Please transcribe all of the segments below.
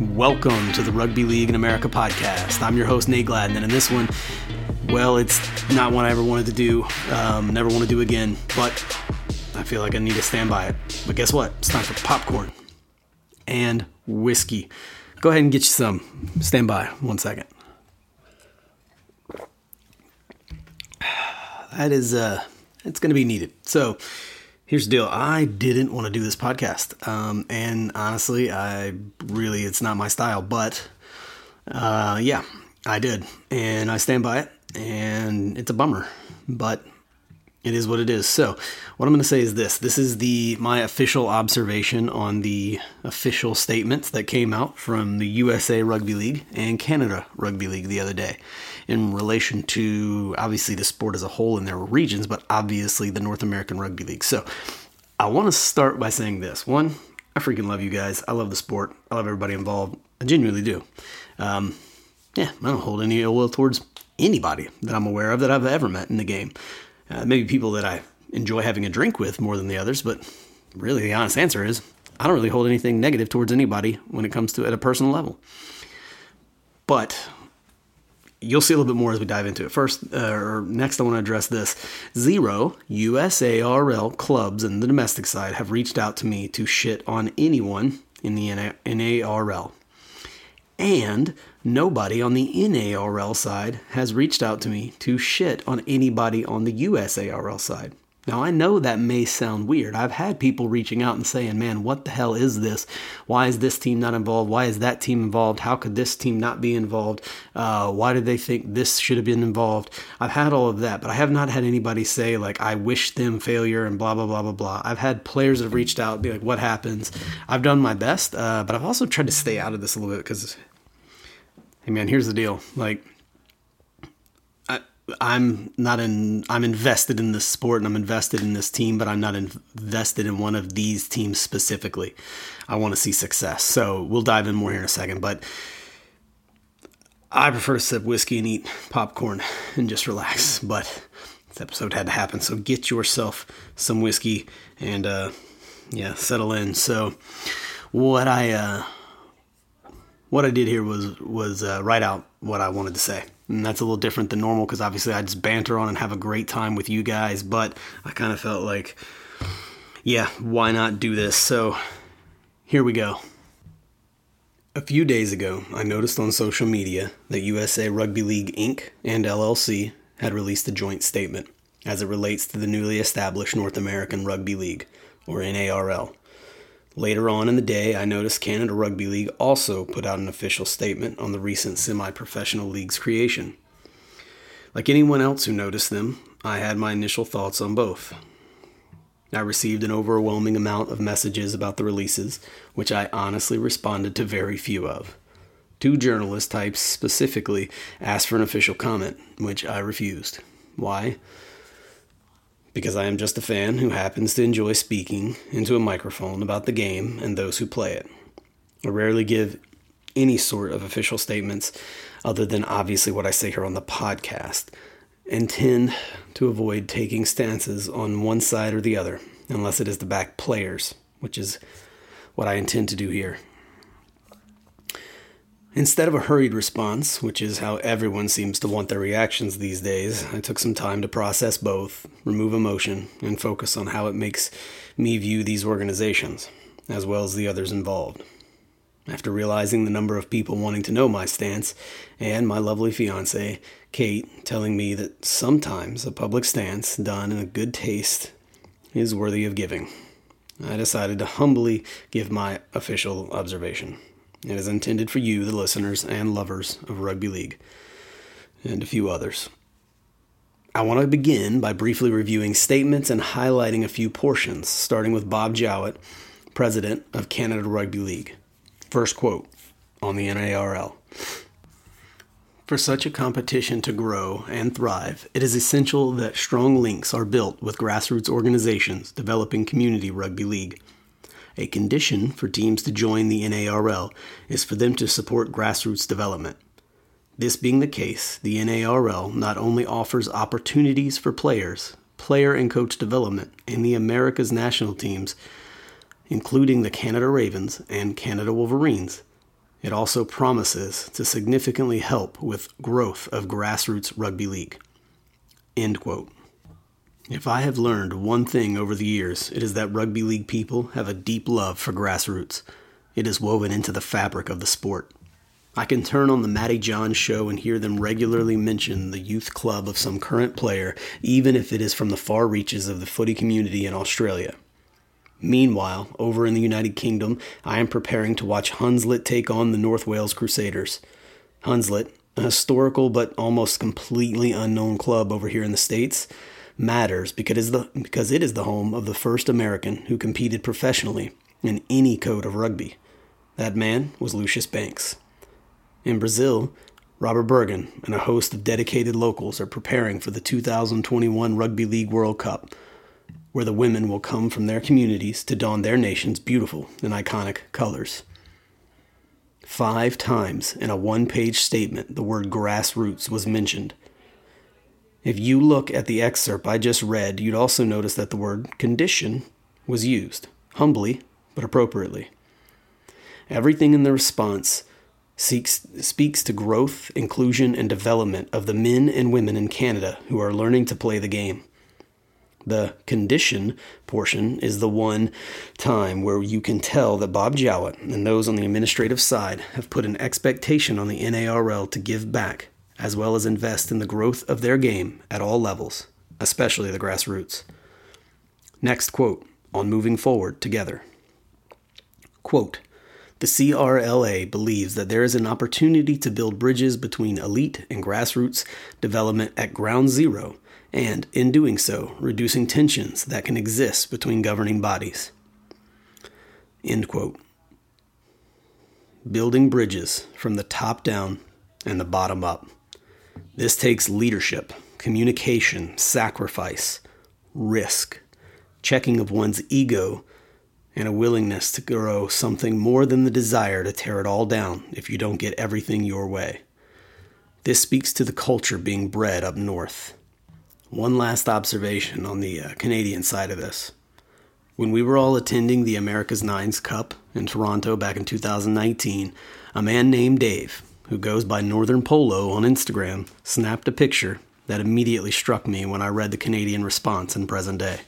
Welcome to the Rugby League in America podcast. I'm your host, Nate Gladden, and in this one, well, it's not one I ever wanted to do, um, never want to do again, but I feel like I need to stand by it. But guess what? It's time for popcorn and whiskey. Go ahead and get you some. Stand by one second. That is, uh, it's going to be needed. So, here's the deal. I didn't want to do this podcast um, and honestly i really it's not my style but uh, yeah i did and i stand by it and it's a bummer but it is what it is so what i'm going to say is this this is the my official observation on the official statements that came out from the usa rugby league and canada rugby league the other day in relation to obviously the sport as a whole in their regions, but obviously the North American Rugby League. So I want to start by saying this. One, I freaking love you guys. I love the sport. I love everybody involved. I genuinely do. Um, yeah, I don't hold any ill will towards anybody that I'm aware of that I've ever met in the game. Uh, maybe people that I enjoy having a drink with more than the others, but really the honest answer is I don't really hold anything negative towards anybody when it comes to at a personal level. But you'll see a little bit more as we dive into it. First, uh, or next, I want to address this. Zero USARL clubs in the domestic side have reached out to me to shit on anyone in the NARL. And nobody on the NARL side has reached out to me to shit on anybody on the USARL side. Now, I know that may sound weird. I've had people reaching out and saying, man, what the hell is this? Why is this team not involved? Why is that team involved? How could this team not be involved? Uh, why did they think this should have been involved? I've had all of that, but I have not had anybody say, like, I wish them failure and blah, blah, blah, blah, blah. I've had players that have reached out, be like, what happens? I've done my best, uh, but I've also tried to stay out of this a little bit because, hey, man, here's the deal. Like, I'm not in I'm invested in this sport and I'm invested in this team, but I'm not invested in one of these teams specifically. I want to see success. So we'll dive in more here in a second, but I prefer to sip whiskey and eat popcorn and just relax. But this episode had to happen, so get yourself some whiskey and uh, yeah, settle in. So what I uh, what I did here was was uh, write out what I wanted to say. And that's a little different than normal because obviously I just banter on and have a great time with you guys. But I kind of felt like, yeah, why not do this? So here we go. A few days ago, I noticed on social media that USA Rugby League Inc. and LLC had released a joint statement as it relates to the newly established North American Rugby League, or NARL. Later on in the day, I noticed Canada Rugby League also put out an official statement on the recent semi professional league's creation. Like anyone else who noticed them, I had my initial thoughts on both. I received an overwhelming amount of messages about the releases, which I honestly responded to very few of. Two journalist types specifically asked for an official comment, which I refused. Why? Because I am just a fan who happens to enjoy speaking into a microphone about the game and those who play it. I rarely give any sort of official statements other than obviously what I say here on the podcast and tend to avoid taking stances on one side or the other unless it is to back players, which is what I intend to do here. Instead of a hurried response, which is how everyone seems to want their reactions these days, I took some time to process both, remove emotion, and focus on how it makes me view these organizations, as well as the others involved. After realizing the number of people wanting to know my stance, and my lovely fiance, Kate, telling me that sometimes a public stance done in a good taste is worthy of giving, I decided to humbly give my official observation. It is intended for you, the listeners and lovers of rugby league, and a few others. I want to begin by briefly reviewing statements and highlighting a few portions, starting with Bob Jowett, president of Canada Rugby League. First quote on the NARL. For such a competition to grow and thrive, it is essential that strong links are built with grassroots organizations developing community rugby league. A condition for teams to join the NARL is for them to support grassroots development. This being the case, the NARL not only offers opportunities for players, player and coach development in the America's national teams, including the Canada Ravens and Canada Wolverines, It also promises to significantly help with growth of grassroots rugby league. End quote. If I have learned one thing over the years, it is that rugby league people have a deep love for grassroots. It is woven into the fabric of the sport. I can turn on the Matty Johns show and hear them regularly mention the youth club of some current player, even if it is from the far reaches of the footy community in Australia. Meanwhile, over in the United Kingdom, I am preparing to watch Hunslet take on the North Wales Crusaders. Hunslet, a historical but almost completely unknown club over here in the States, matters because it is the, because it is the home of the first American who competed professionally in any code of rugby. That man was Lucius Banks. In Brazil, Robert Bergen and a host of dedicated locals are preparing for the 2021 Rugby League World Cup, where the women will come from their communities to don their nation's beautiful and iconic colors. Five times in a one page statement, the word grassroots was mentioned. If you look at the excerpt I just read, you'd also notice that the word condition was used, humbly but appropriately. Everything in the response seeks, speaks to growth, inclusion, and development of the men and women in Canada who are learning to play the game. The condition portion is the one time where you can tell that Bob Jowett and those on the administrative side have put an expectation on the NARL to give back, as well as invest in the growth of their game at all levels, especially the grassroots. Next quote on moving forward together. Quote, the CRLA believes that there is an opportunity to build bridges between elite and grassroots development at ground zero, and, in doing so, reducing tensions that can exist between governing bodies. End quote. Building bridges from the top down and the bottom up. This takes leadership, communication, sacrifice, risk, checking of one's ego and a willingness to grow something more than the desire to tear it all down if you don't get everything your way. This speaks to the culture being bred up north. One last observation on the uh, Canadian side of this. When we were all attending the America's Nines Cup in Toronto back in 2019, a man named Dave, who goes by Northern Polo on Instagram, snapped a picture that immediately struck me when I read the Canadian response in present day.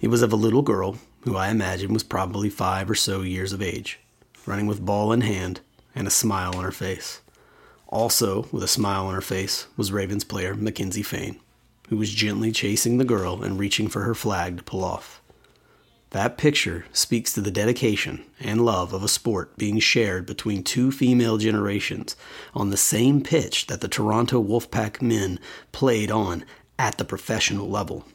It was of a little girl who I imagine was probably five or so years of age, running with ball in hand and a smile on her face. Also, with a smile on her face, was Ravens player Mackenzie Fain, who was gently chasing the girl and reaching for her flag to pull off. That picture speaks to the dedication and love of a sport being shared between two female generations on the same pitch that the Toronto Wolfpack men played on at the professional level.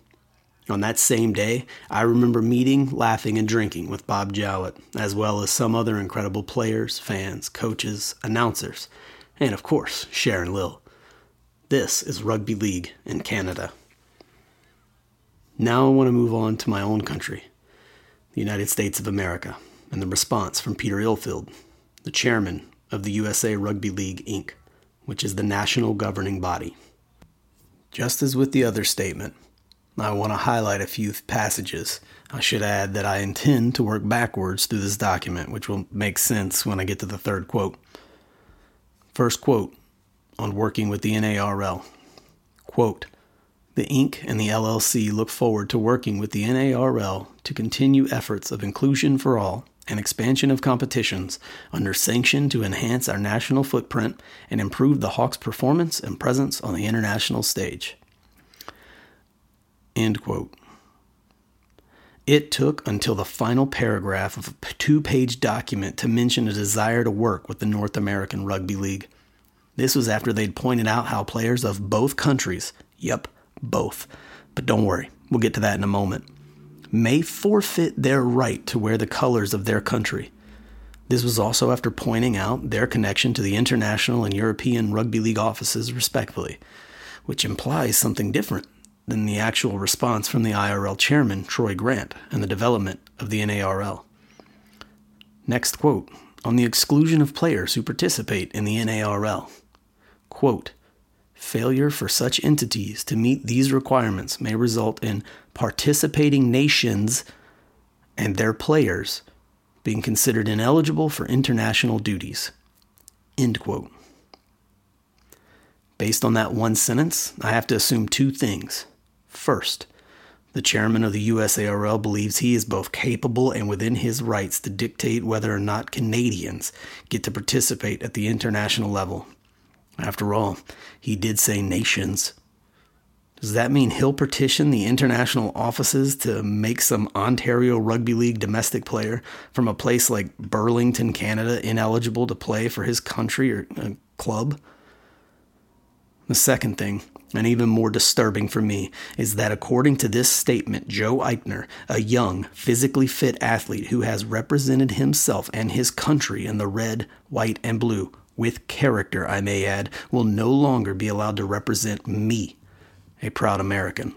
On that same day, I remember meeting, laughing, and drinking with Bob Jowett, as well as some other incredible players, fans, coaches, announcers, and of course, Sharon Lill. This is Rugby League in Canada. Now I want to move on to my own country, the United States of America, and the response from Peter Illfield, the chairman of the USA Rugby League, Inc., which is the national governing body. Just as with the other statement, I want to highlight a few passages. I should add that I intend to work backwards through this document, which will make sense when I get to the third quote. First quote on working with the NARL. Quote, the Inc. and the LLC look forward to working with the NARL to continue efforts of inclusion for all and expansion of competitions under sanction to enhance our national footprint and improve the Hawks' performance and presence on the international stage. End quote. It took until the final paragraph of a two page document to mention a desire to work with the North American Rugby League. This was after they'd pointed out how players of both countries, yep, both, but don't worry, we'll get to that in a moment, may forfeit their right to wear the colors of their country. This was also after pointing out their connection to the international and European rugby league offices, respectively, which implies something different than the actual response from the IRL chairman, Troy Grant, and the development of the NARL. Next quote on the exclusion of players who participate in the NARL. Quote, Failure for such entities to meet these requirements may result in participating nations and their players being considered ineligible for international duties. End quote. Based on that one sentence, I have to assume two things. First, the chairman of the USARL believes he is both capable and within his rights to dictate whether or not Canadians get to participate at the international level. After all, he did say nations. Does that mean he'll petition the international offices to make some Ontario Rugby League domestic player from a place like Burlington, Canada, ineligible to play for his country or uh, club? The second thing, and even more disturbing for me, is that according to this statement, Joe Eichner, a young, physically fit athlete who has represented himself and his country in the red, white, and blue, with character, I may add, will no longer be allowed to represent me, a proud American.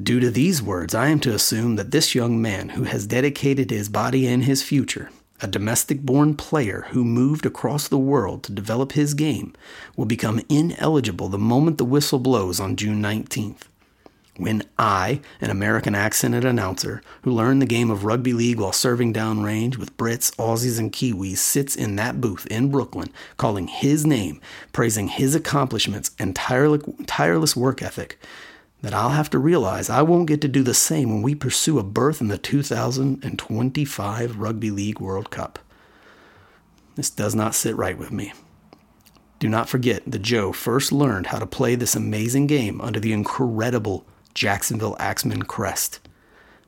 Due to these words, I am to assume that this young man who has dedicated his body and his future a domestic born player who moved across the world to develop his game, will become ineligible the moment the whistle blows on June 19th. When I, an American accented announcer who learned the game of rugby league while serving downrange with Brits, Aussies, and Kiwis, sits in that booth in Brooklyn, calling his name, praising his accomplishments and tireless work ethic, that I'll have to realize I won't get to do the same when we pursue a berth in the 2025 Rugby League World Cup. This does not sit right with me. Do not forget that Joe first learned how to play this amazing game under the incredible Jacksonville Axemen crest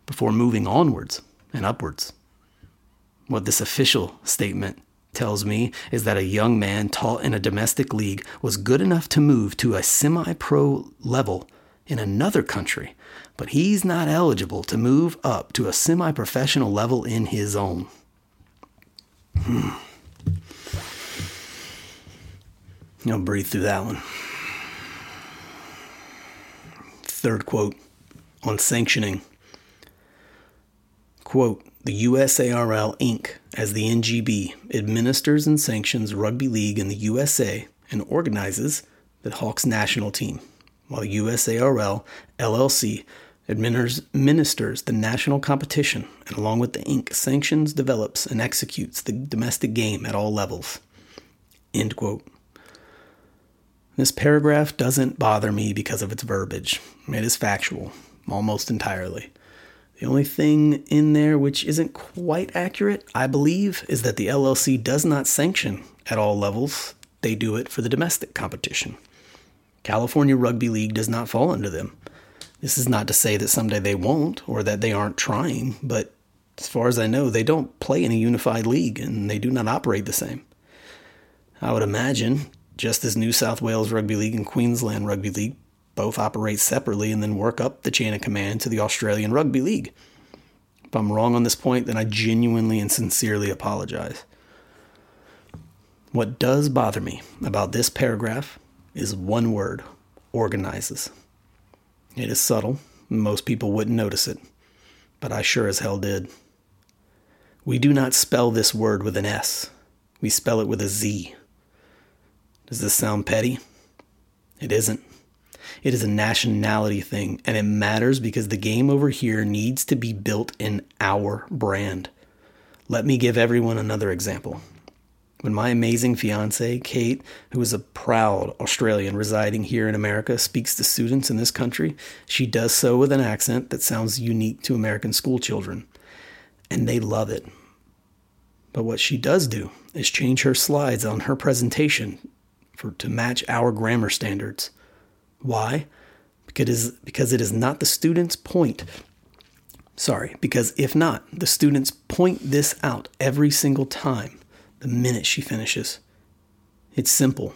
before moving onwards and upwards. What this official statement tells me is that a young man taught in a domestic league was good enough to move to a semi pro level in another country, but he's not eligible to move up to a semi professional level in his own. Hmm. I'll breathe through that one. Third quote on sanctioning. Quote, the USARL Inc., as the NGB, administers and sanctions rugby league in the USA and organizes the Hawks national team while USARL LLC administers the national competition and, along with the Inc., sanctions, develops, and executes the domestic game at all levels. End quote. This paragraph doesn't bother me because of its verbiage. It is factual, almost entirely. The only thing in there which isn't quite accurate, I believe, is that the LLC does not sanction at all levels. They do it for the domestic competition. California Rugby League does not fall under them. This is not to say that someday they won't or that they aren't trying, but as far as I know, they don't play in a unified league and they do not operate the same. I would imagine, just as New South Wales Rugby League and Queensland Rugby League both operate separately and then work up the chain of command to the Australian Rugby League. If I'm wrong on this point, then I genuinely and sincerely apologize. What does bother me about this paragraph is one word organizes. It is subtle, most people wouldn't notice it, but I sure as hell did. We do not spell this word with an S, we spell it with a Z. Does this sound petty? It isn't. It is a nationality thing, and it matters because the game over here needs to be built in our brand. Let me give everyone another example. When my amazing fiance, Kate, who is a proud Australian residing here in America, speaks to students in this country, she does so with an accent that sounds unique to American schoolchildren. And they love it. But what she does do is change her slides on her presentation for, to match our grammar standards. Why? Because, because it is not the student's point. Sorry, because if not, the students point this out every single time the minute she finishes. It's simple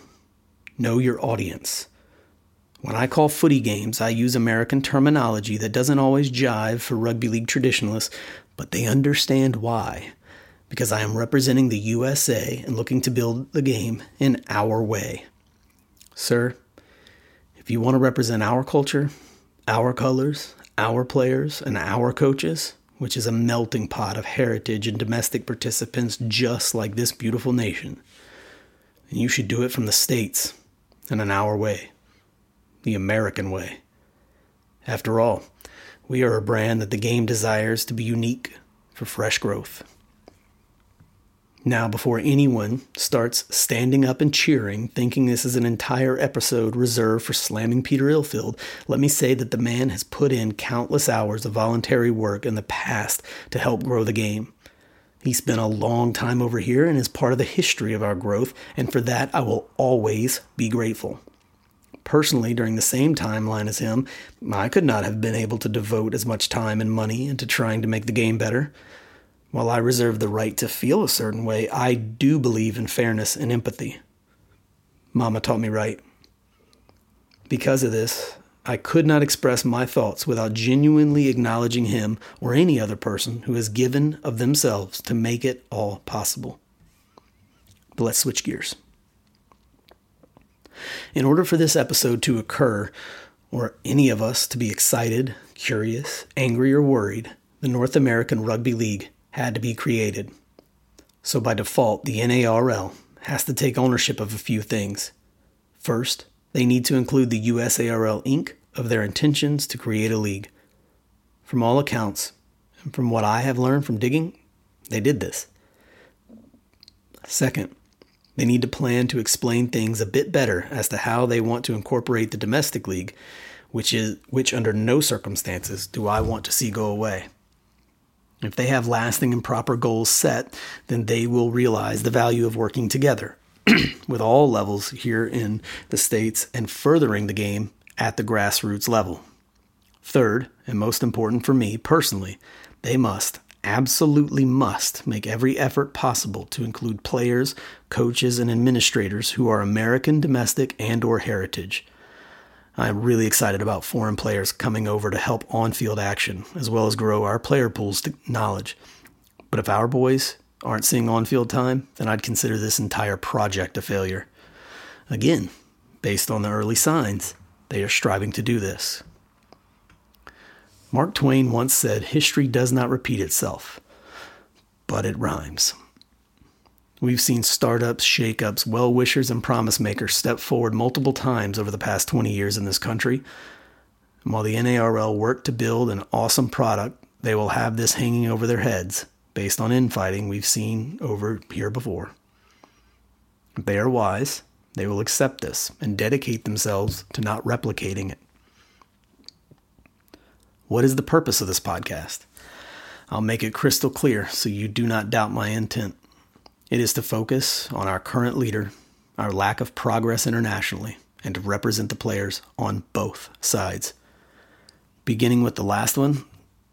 know your audience. When I call footy games, I use American terminology that doesn't always jive for rugby league traditionalists, but they understand why. Because I am representing the USA and looking to build the game in our way. Sir, if you want to represent our culture, our colors, our players, and our coaches, which is a melting pot of heritage and domestic participants just like this beautiful nation. And you should do it from the States and in our way, the American way. After all, we are a brand that the game desires to be unique, for fresh growth. Now, before anyone starts standing up and cheering, thinking this is an entire episode reserved for slamming Peter Illfield, let me say that the man has put in countless hours of voluntary work in the past to help grow the game. He spent a long time over here and is part of the history of our growth, and for that I will always be grateful. Personally, during the same timeline as him, I could not have been able to devote as much time and money into trying to make the game better. While I reserve the right to feel a certain way, I do believe in fairness and empathy. Mama taught me right. Because of this, I could not express my thoughts without genuinely acknowledging him or any other person who has given of themselves to make it all possible. But let's switch gears. In order for this episode to occur, or any of us to be excited, curious, angry, or worried, the North American Rugby League had to be created. So by default, the NARL has to take ownership of a few things. First, they need to include the USARL Inc. of their intentions to create a league. From all accounts, and from what I have learned from digging, they did this. Second, they need to plan to explain things a bit better as to how they want to incorporate the domestic league, which is which under no circumstances do I want to see go away. If they have lasting and proper goals set, then they will realize the value of working together with all levels here in the States and furthering the game at the grassroots level. Third, and most important for me personally, they must absolutely must make every effort possible to include players, coaches, and administrators who are American domestic and or heritage. I'm really excited about foreign players coming over to help on-field action as well as grow our player pool's to knowledge. But if our boys aren't seeing on-field time, then I'd consider this entire project a failure. Again, based on the early signs, they are striving to do this. Mark Twain once said, History does not repeat itself, but it rhymes. We've seen startups, shakeups, well wishers, and promise makers step forward multiple times over the past 20 years in this country. And while the NARL work to build an awesome product, they will have this hanging over their heads based on infighting we've seen over here before. If they are wise, they will accept this and dedicate themselves to not replicating it. What is the purpose of this podcast? I'll make it crystal clear so you do not doubt my intent. It is to focus on our current leader, our lack of progress internationally, and to represent the players on both sides. Beginning with the last one,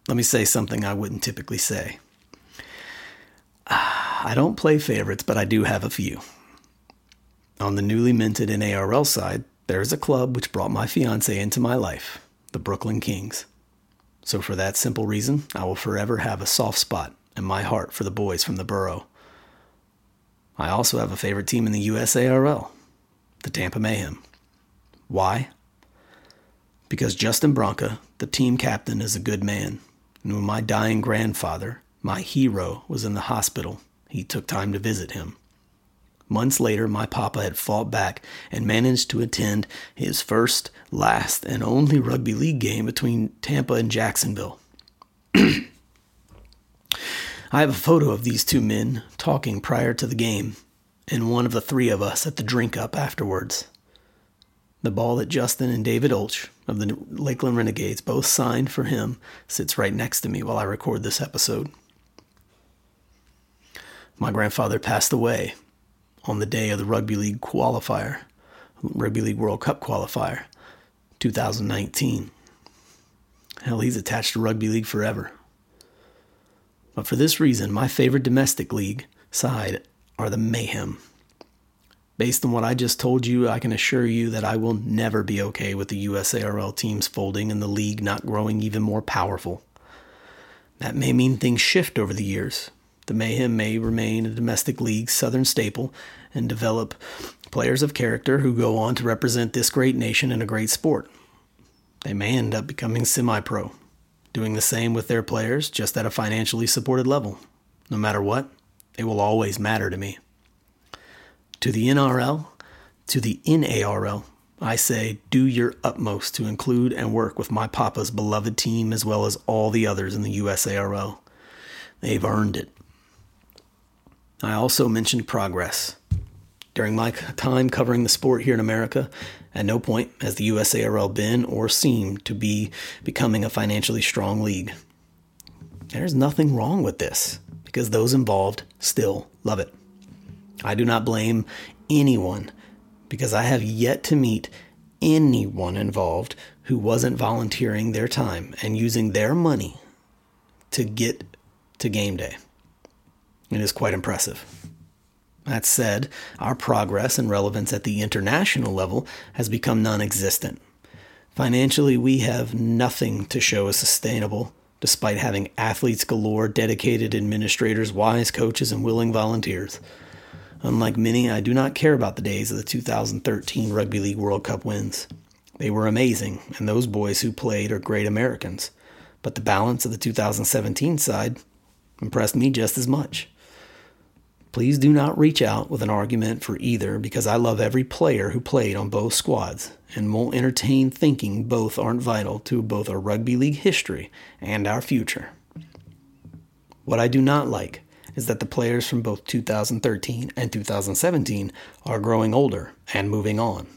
let me say something I wouldn't typically say. I don't play favorites, but I do have a few. On the newly minted NARL side, there is a club which brought my fiance into my life, the Brooklyn Kings. So, for that simple reason, I will forever have a soft spot in my heart for the boys from the borough. I also have a favorite team in the USARL, the Tampa Mayhem. Why? Because Justin Bronca, the team captain, is a good man. And when my dying grandfather, my hero, was in the hospital, he took time to visit him. Months later, my papa had fought back and managed to attend his first, last, and only rugby league game between Tampa and Jacksonville. I have a photo of these two men talking prior to the game, and one of the three of us at the drink up afterwards. The ball that Justin and David Olch of the Lakeland Renegades both signed for him sits right next to me while I record this episode. My grandfather passed away on the day of the Rugby League qualifier, Rugby League World Cup qualifier, 2019. Hell, he's attached to Rugby League forever. But for this reason, my favorite domestic league side are the Mayhem. Based on what I just told you, I can assure you that I will never be okay with the USARL teams folding and the league not growing even more powerful. That may mean things shift over the years, the Mayhem may remain a domestic league Southern staple and develop players of character who go on to represent this great nation in a great sport. They may end up becoming semi pro, doing the same with their players just at a financially supported level. No matter what, it will always matter to me. To the NRL, to the NARL, I say do your utmost to include and work with my papa's beloved team as well as all the others in the USARL. They've earned it. I also mentioned progress. During my time covering the sport here in America, at no point has the USARL been or seemed to be becoming a financially strong league. There's nothing wrong with this because those involved still love it. I do not blame anyone because I have yet to meet anyone involved who wasn't volunteering their time and using their money to get to game day. It is quite impressive. That said, our progress and relevance at the international level has become non existent. Financially, we have nothing to show as sustainable, despite having athletes galore, dedicated administrators, wise coaches, and willing volunteers. Unlike many, I do not care about the days of the 2013 Rugby League World Cup wins. They were amazing, and those boys who played are great Americans. But the balance of the 2017 side impressed me just as much. Please do not reach out with an argument for either because I love every player who played on both squads and won't entertain thinking both aren't vital to both our rugby league history and our future. What I do not like is that the players from both 2013 and 2017 are growing older and moving on.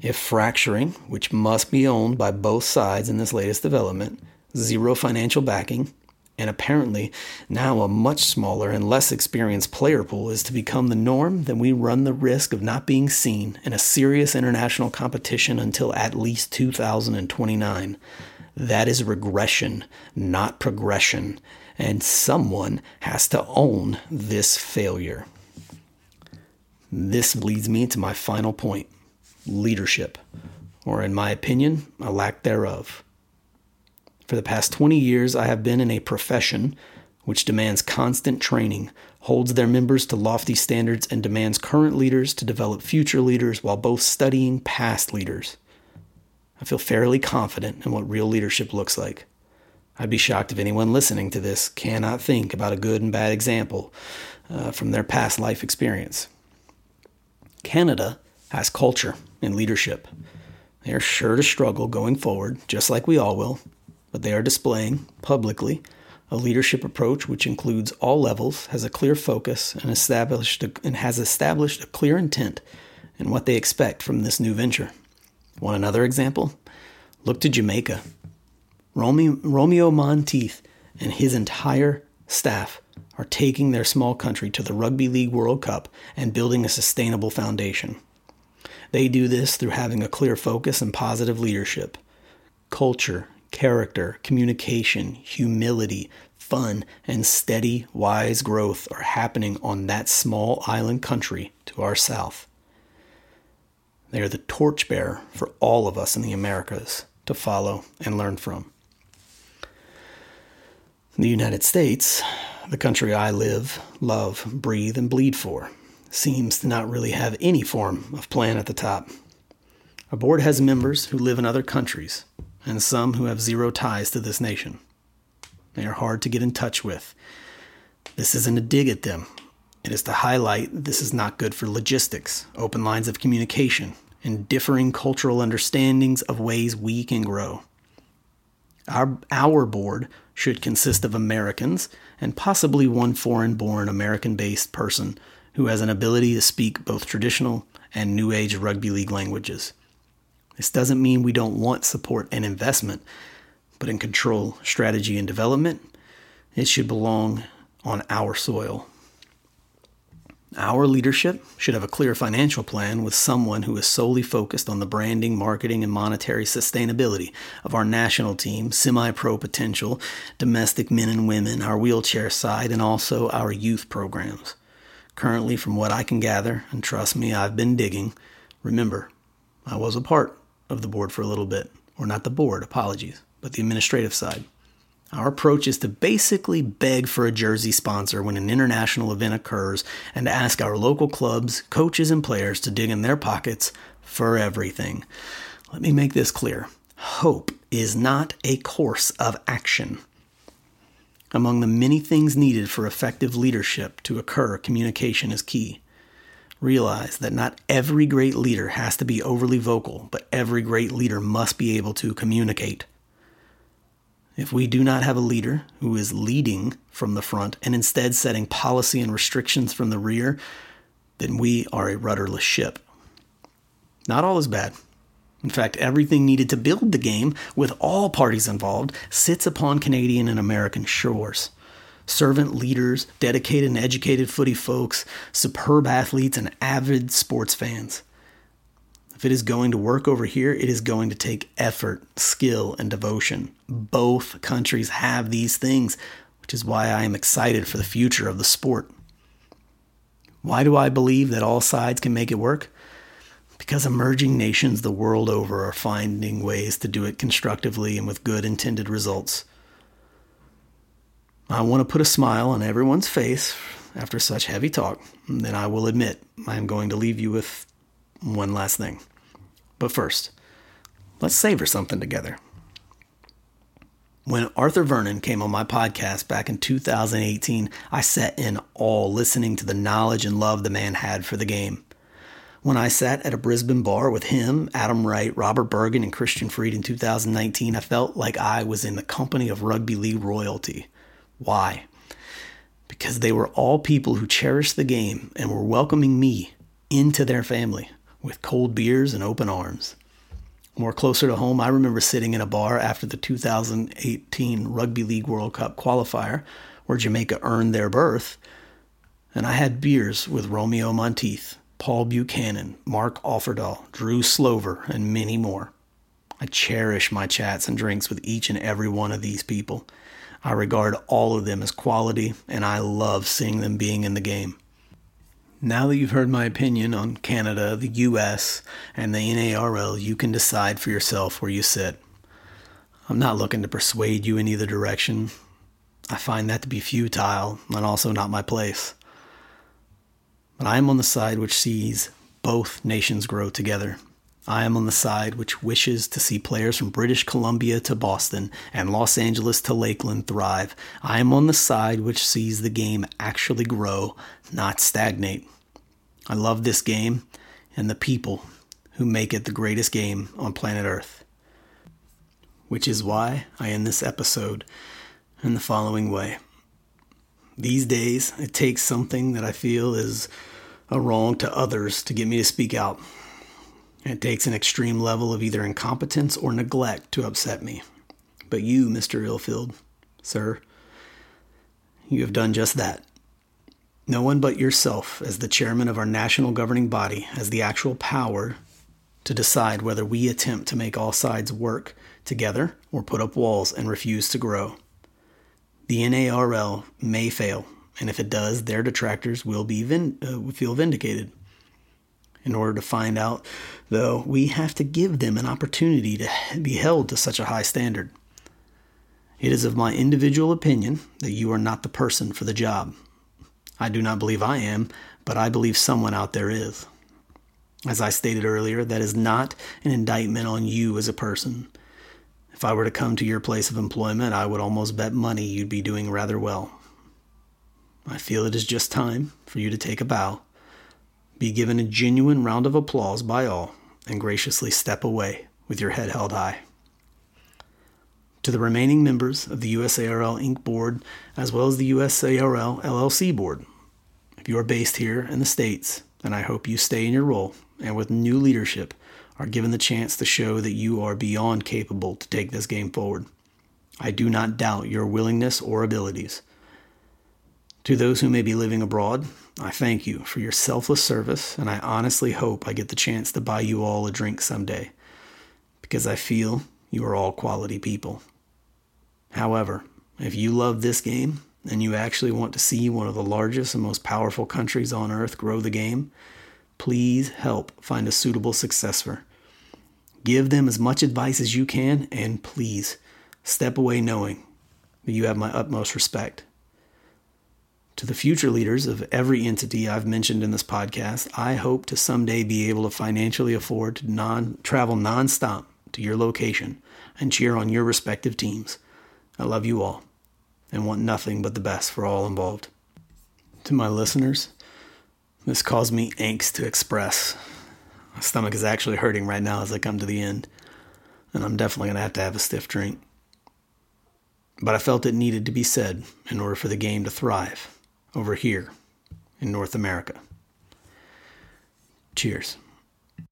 If fracturing, which must be owned by both sides in this latest development, zero financial backing, and apparently now a much smaller and less experienced player pool is to become the norm, then we run the risk of not being seen in a serious international competition until at least 2029. That is regression, not progression and someone has to own this failure. This leads me to my final point leadership, or in my opinion, a lack thereof. For the past 20 years, I have been in a profession which demands constant training, holds their members to lofty standards, and demands current leaders to develop future leaders while both studying past leaders. I feel fairly confident in what real leadership looks like. I'd be shocked if anyone listening to this cannot think about a good and bad example uh, from their past life experience. Canada has culture and leadership. They are sure to struggle going forward, just like we all will, but they are displaying publicly a leadership approach which includes all levels, has a clear focus, and established a, and has established a clear intent in what they expect from this new venture. Want another example? Look to Jamaica. Romeo, Romeo Monteith and his entire staff are taking their small country to the Rugby League World Cup and building a sustainable foundation. They do this through having a clear focus and positive leadership. Culture, character, communication, humility, fun, and steady, wise growth are happening on that small island country to our south. They are the torchbearer for all of us in the Americas to follow and learn from. The United States, the country I live, love, breathe, and bleed for, seems to not really have any form of plan at the top. Our board has members who live in other countries, and some who have zero ties to this nation. They are hard to get in touch with. This isn't a dig at them. It is to highlight this is not good for logistics, open lines of communication, and differing cultural understandings of ways we can grow. Our, our board should consist of Americans and possibly one foreign born American based person who has an ability to speak both traditional and new age rugby league languages. This doesn't mean we don't want support and investment, but in control, strategy, and development, it should belong on our soil. Our leadership should have a clear financial plan with someone who is solely focused on the branding, marketing, and monetary sustainability of our national team, semi pro potential, domestic men and women, our wheelchair side, and also our youth programs. Currently, from what I can gather, and trust me, I've been digging, remember, I was a part of the board for a little bit, or not the board, apologies, but the administrative side. Our approach is to basically beg for a jersey sponsor when an international event occurs and to ask our local clubs, coaches, and players to dig in their pockets for everything. Let me make this clear hope is not a course of action. Among the many things needed for effective leadership to occur, communication is key. Realize that not every great leader has to be overly vocal, but every great leader must be able to communicate. If we do not have a leader who is leading from the front and instead setting policy and restrictions from the rear, then we are a rudderless ship. Not all is bad. In fact, everything needed to build the game, with all parties involved, sits upon Canadian and American shores. Servant leaders, dedicated and educated footy folks, superb athletes, and avid sports fans. If it is going to work over here, it is going to take effort, skill, and devotion. Both countries have these things, which is why I am excited for the future of the sport. Why do I believe that all sides can make it work? Because emerging nations the world over are finding ways to do it constructively and with good intended results. I want to put a smile on everyone's face after such heavy talk, then I will admit I am going to leave you with one last thing. But first, let's savor something together. When Arthur Vernon came on my podcast back in 2018, I sat in awe listening to the knowledge and love the man had for the game. When I sat at a Brisbane bar with him, Adam Wright, Robert Bergen, and Christian Freed in 2019, I felt like I was in the company of rugby league royalty. Why? Because they were all people who cherished the game and were welcoming me into their family with cold beers and open arms. More closer to home, I remember sitting in a bar after the 2018 Rugby League World Cup qualifier, where Jamaica earned their berth, and I had beers with Romeo Monteith, Paul Buchanan, Mark Offerdahl, Drew Slover, and many more. I cherish my chats and drinks with each and every one of these people. I regard all of them as quality, and I love seeing them being in the game. Now that you've heard my opinion on Canada, the US, and the NARL, you can decide for yourself where you sit. I'm not looking to persuade you in either direction. I find that to be futile and also not my place. But I am on the side which sees both nations grow together. I am on the side which wishes to see players from British Columbia to Boston and Los Angeles to Lakeland thrive. I am on the side which sees the game actually grow, not stagnate. I love this game and the people who make it the greatest game on planet Earth. Which is why I end this episode in the following way. These days, it takes something that I feel is a wrong to others to get me to speak out. It takes an extreme level of either incompetence or neglect to upset me. But you, Mr. Illfield, sir, you have done just that. No one but yourself, as the chairman of our national governing body, has the actual power to decide whether we attempt to make all sides work together or put up walls and refuse to grow. The NARL may fail, and if it does, their detractors will be vin- uh, feel vindicated. In order to find out, though, we have to give them an opportunity to be held to such a high standard. It is of my individual opinion that you are not the person for the job. I do not believe I am, but I believe someone out there is. As I stated earlier, that is not an indictment on you as a person. If I were to come to your place of employment, I would almost bet money you'd be doing rather well. I feel it is just time for you to take a bow, be given a genuine round of applause by all, and graciously step away with your head held high. To the remaining members of the USARL Inc. board, as well as the USARL LLC board, if you are based here in the States, then I hope you stay in your role and with new leadership are given the chance to show that you are beyond capable to take this game forward. I do not doubt your willingness or abilities. To those who may be living abroad, I thank you for your selfless service, and I honestly hope I get the chance to buy you all a drink someday, because I feel you are all quality people. However, if you love this game and you actually want to see one of the largest and most powerful countries on earth grow the game, please help find a suitable successor. Give them as much advice as you can, and please step away knowing that you have my utmost respect. To the future leaders of every entity I've mentioned in this podcast, I hope to someday be able to financially afford to non travel nonstop to your location and cheer on your respective teams. I love you all and want nothing but the best for all involved. To my listeners, this caused me angst to express. My stomach is actually hurting right now as I come to the end, and I'm definitely going to have to have a stiff drink. but I felt it needed to be said in order for the game to thrive over here in North America. Cheers.